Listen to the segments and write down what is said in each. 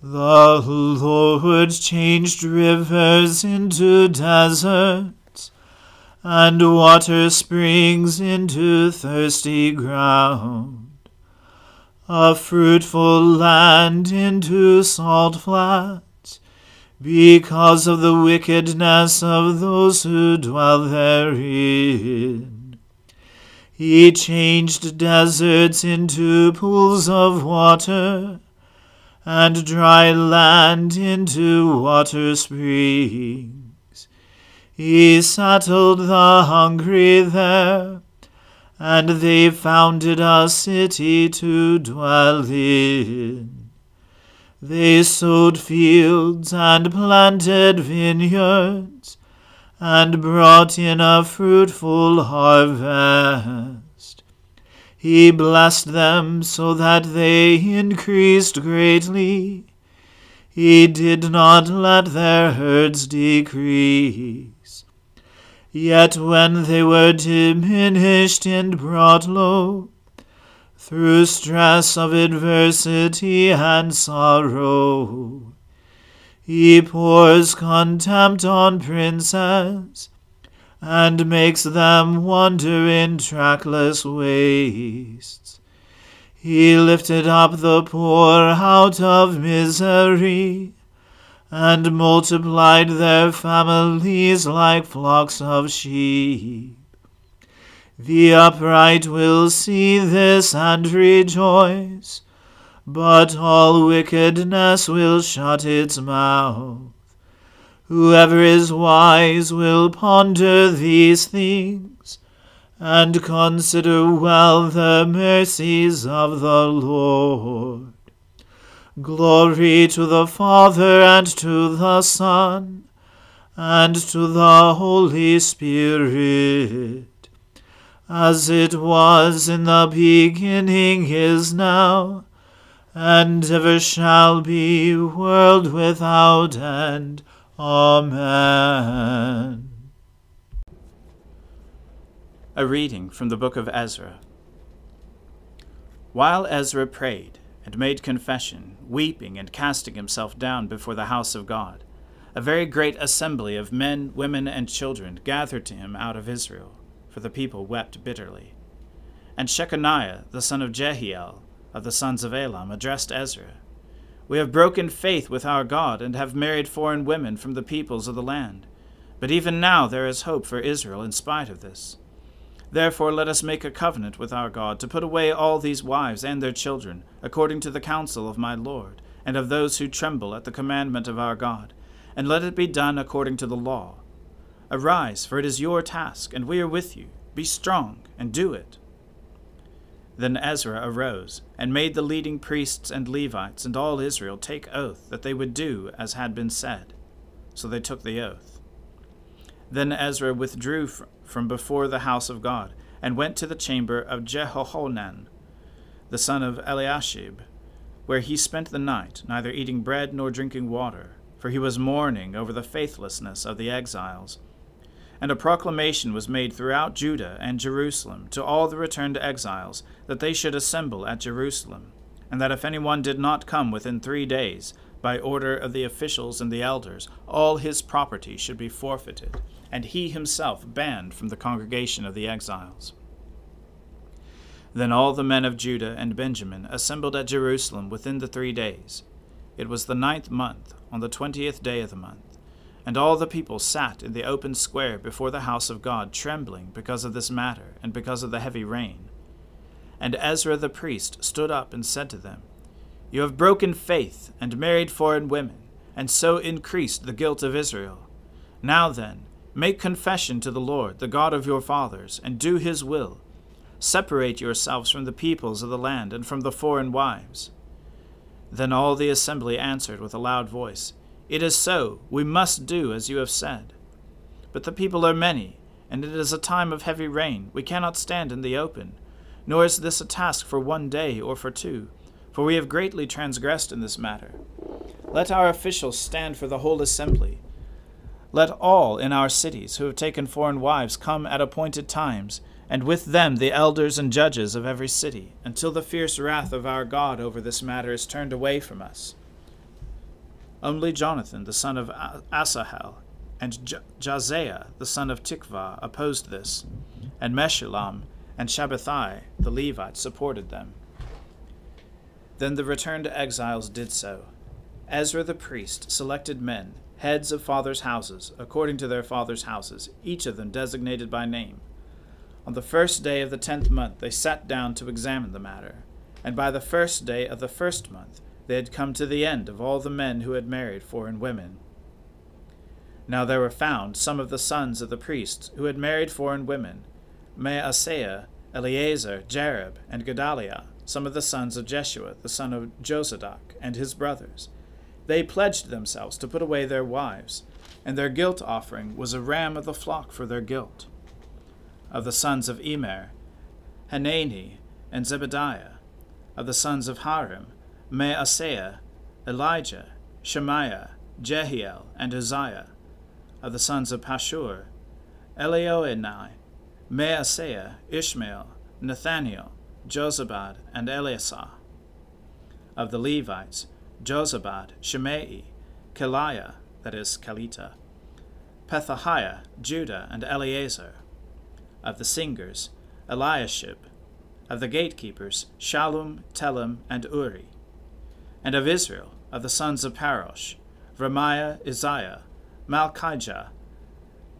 The Lord changed rivers into deserts, and water springs into thirsty ground, a fruitful land into salt flats, because of the wickedness of those who dwell therein. He changed deserts into pools of water and dry land into water springs. He settled the hungry there, and they founded a city to dwell in. They sowed fields and planted vineyards, and brought in a fruitful harvest. He blessed them so that they increased greatly. He did not let their herds decrease. Yet when they were diminished and brought low, through stress of adversity and sorrow, he pours contempt on princes and makes them wander in trackless wastes. He lifted up the poor out of misery, and multiplied their families like flocks of sheep. The upright will see this and rejoice, but all wickedness will shut its mouth. Whoever is wise will ponder these things and consider well the mercies of the Lord. Glory to the Father and to the Son and to the Holy Spirit, as it was in the beginning is now, and ever shall be, world without end. Amen. A reading from the book of Ezra. While Ezra prayed and made confession, weeping and casting himself down before the house of God, a very great assembly of men, women, and children gathered to him out of Israel, for the people wept bitterly. And Shechaniah, the son of Jehiel, of the sons of Elam, addressed Ezra we have broken faith with our God and have married foreign women from the peoples of the land. But even now there is hope for Israel in spite of this. Therefore let us make a covenant with our God to put away all these wives and their children, according to the counsel of my Lord, and of those who tremble at the commandment of our God, and let it be done according to the law. Arise, for it is your task, and we are with you. Be strong, and do it. Then Ezra arose, and made the leading priests and Levites and all Israel take oath that they would do as had been said. So they took the oath. Then Ezra withdrew from before the house of God, and went to the chamber of Jehohanan, the son of Eliashib, where he spent the night, neither eating bread nor drinking water, for he was mourning over the faithlessness of the exiles and a proclamation was made throughout Judah and Jerusalem to all the returned exiles that they should assemble at Jerusalem, and that if anyone did not come within three days, by order of the officials and the elders, all his property should be forfeited, and he himself banned from the congregation of the exiles. Then all the men of Judah and Benjamin assembled at Jerusalem within the three days. It was the ninth month, on the twentieth day of the month. And all the people sat in the open square before the house of God, trembling because of this matter, and because of the heavy rain. And Ezra the priest stood up and said to them, You have broken faith, and married foreign women, and so increased the guilt of Israel. Now then, make confession to the Lord, the God of your fathers, and do his will. Separate yourselves from the peoples of the land, and from the foreign wives. Then all the assembly answered with a loud voice, it is so, we must do as you have said. But the people are many, and it is a time of heavy rain. We cannot stand in the open. Nor is this a task for one day or for two, for we have greatly transgressed in this matter. Let our officials stand for the whole assembly. Let all in our cities who have taken foreign wives come at appointed times, and with them the elders and judges of every city, until the fierce wrath of our God over this matter is turned away from us. Only Jonathan, the son of Asahel, and Jaazaniah, the son of Tikvah, opposed this, and Meshullam and Shabbethai, the Levite, supported them. Then the returned exiles did so. Ezra the priest selected men, heads of fathers' houses, according to their fathers' houses, each of them designated by name. On the first day of the tenth month they sat down to examine the matter, and by the first day of the first month they had come to the end of all the men who had married foreign women. Now there were found some of the sons of the priests who had married foreign women Maaseiah, Eleazar, Jarib, and Gedaliah, some of the sons of Jeshua, the son of Jozadak, and his brothers. They pledged themselves to put away their wives, and their guilt offering was a ram of the flock for their guilt. Of the sons of Immer, Hanani, and Zebadiah. Of the sons of Harim, Maaseiah, Elijah, Shemaiah, Jehiel, and Uzziah. Of the sons of Pashur, Elioenai, Maaseiah, Ishmael, Nathaniel, Jozabad, and Eleasah. Of the Levites, Jozabad, Shimei, Kelaiah, that is, Kelita, Pethahiah, Judah, and Eleazar. Of the singers, Eliashib. Of the gatekeepers, Shallum, Telem, and Uri and of Israel, of the sons of Parosh, Ramiah, Izziah, Malchijah,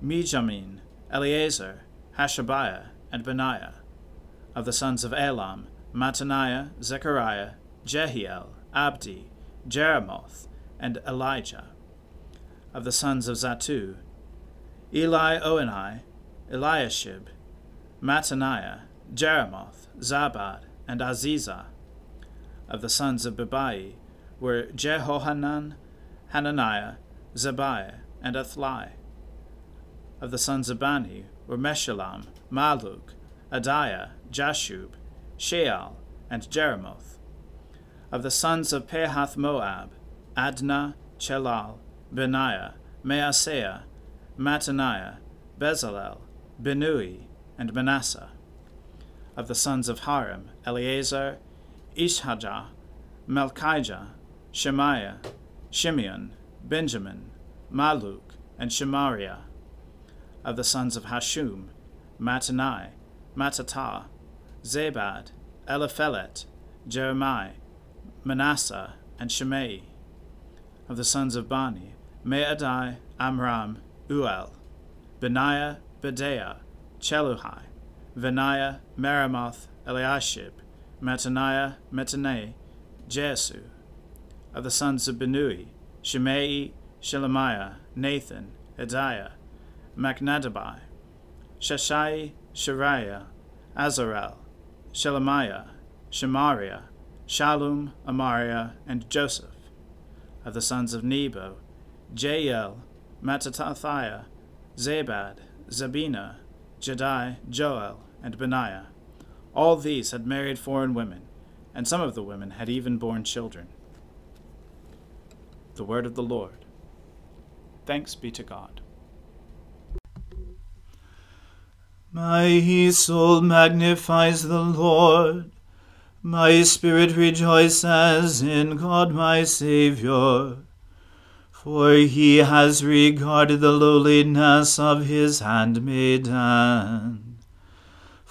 Mijamin, Eleazar, Hashabiah, and Benaiah. Of the sons of Elam, Mattaniah, Zechariah, Jehiel, Abdi, Jeremoth, and Elijah. Of the sons of Zattu, Elioenai, Eliashib, Mattaniah, Jeremoth, Zabad, and Aziza. Of the sons of Bebai were Jehohanan, Hananiah, Zabbai, and Athlai. Of the sons of Bani were Meshullam, Malluch, Adaiah, Jashub, Sheal, and Jeremoth. Of the sons of Pahath Moab, Adna, Chelal, Benaiah, Maaseiah, Mattaniah, Bezalel, Binnui, and Manasseh. Of the sons of Harim, Eleazar, Ishahar, Malchijah, Shemaiah, Shimeon, Benjamin, Malluch, and Shemariah. Of the sons of Hashum, Mattenai, Mattattah, Zabad, Eliphelet, Jeremiah, Manasseh, and Shimei. Of the sons of Bani, Maadai, Amram, Uel, Benaiah, Bedeiah, Cheluhi, Vaniah, Meremoth, Eliashib, Mattaniah, Mattenai, Jaasu. Of the sons of Binnui, Shimei, Shelemiah, Nathan, Adaiah, Machnadebai, Shashai, Sharai, Azarel, Shelemiah, Shemariah, Shallum, Amariah, and Joseph. Of the sons of Nebo, Jeiel, Mattithiah, Zabad, Zebina, Jaddai, Joel, and Benaiah. All these had married foreign women, and some of the women had even borne children. The word of the Lord. Thanks be to God. My soul magnifies the Lord. My spirit rejoices in God my Saviour. For he has regarded the lowliness of his handmaiden.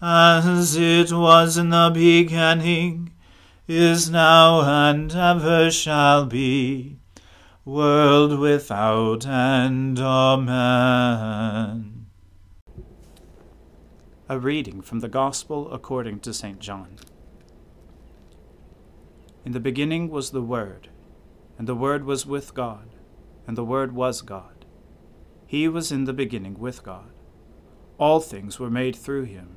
as it was in the beginning, is now, and ever shall be, world without end. Amen. A reading from the Gospel according to St. John. In the beginning was the Word, and the Word was with God, and the Word was God. He was in the beginning with God. All things were made through him,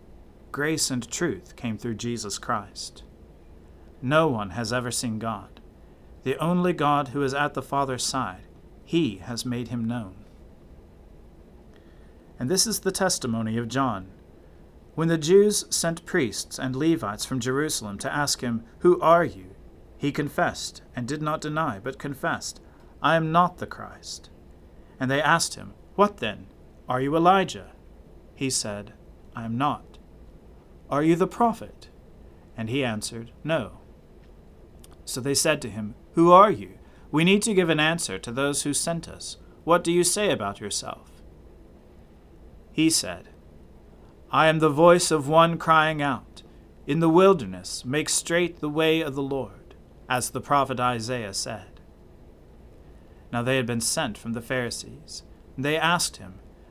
grace and truth came through Jesus Christ. No one has ever seen God. The only God who is at the Father's side, he has made him known. And this is the testimony of John. When the Jews sent priests and Levites from Jerusalem to ask him, Who are you? He confessed, and did not deny, but confessed, I am not the Christ. And they asked him, What then? Are you Elijah? He said, I am not. Are you the prophet? And he answered, No. So they said to him, Who are you? We need to give an answer to those who sent us. What do you say about yourself? He said, I am the voice of one crying out, In the wilderness, make straight the way of the Lord as the prophet Isaiah said. Now they had been sent from the Pharisees. And they asked him,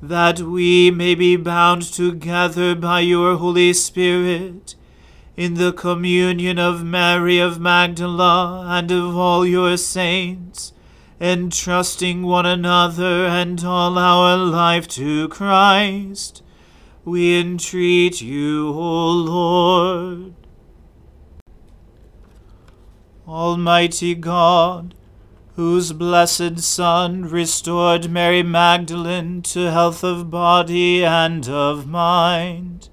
that we may be bound together by your Holy Spirit in the communion of Mary of Magdala and of all your saints, entrusting one another and all our life to Christ, we entreat you, O Lord. Almighty God, whose blessed Son restored Mary Magdalene to health of body and of mind,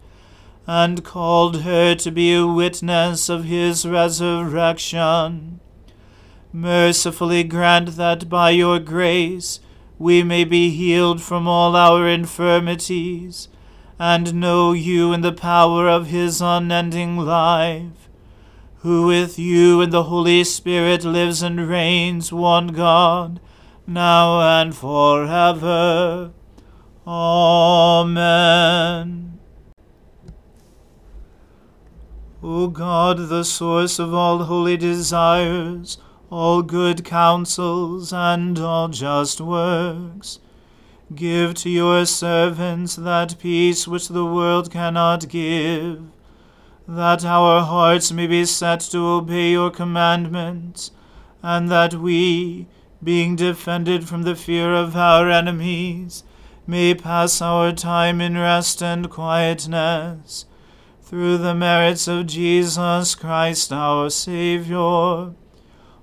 and called her to be a witness of his resurrection. Mercifully grant that by your grace we may be healed from all our infirmities, and know you in the power of his unending life, who with you and the Holy Spirit lives and reigns, one God, now and forever. Amen. O God, the source of all holy desires, all good counsels, and all just works, give to your servants that peace which the world cannot give, that our hearts may be set to obey your commandments, and that we, being defended from the fear of our enemies, may pass our time in rest and quietness through the merits of Jesus Christ our Saviour.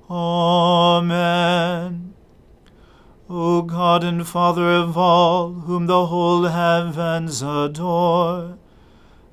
Amen. O God and Father of all, whom the whole heavens adore,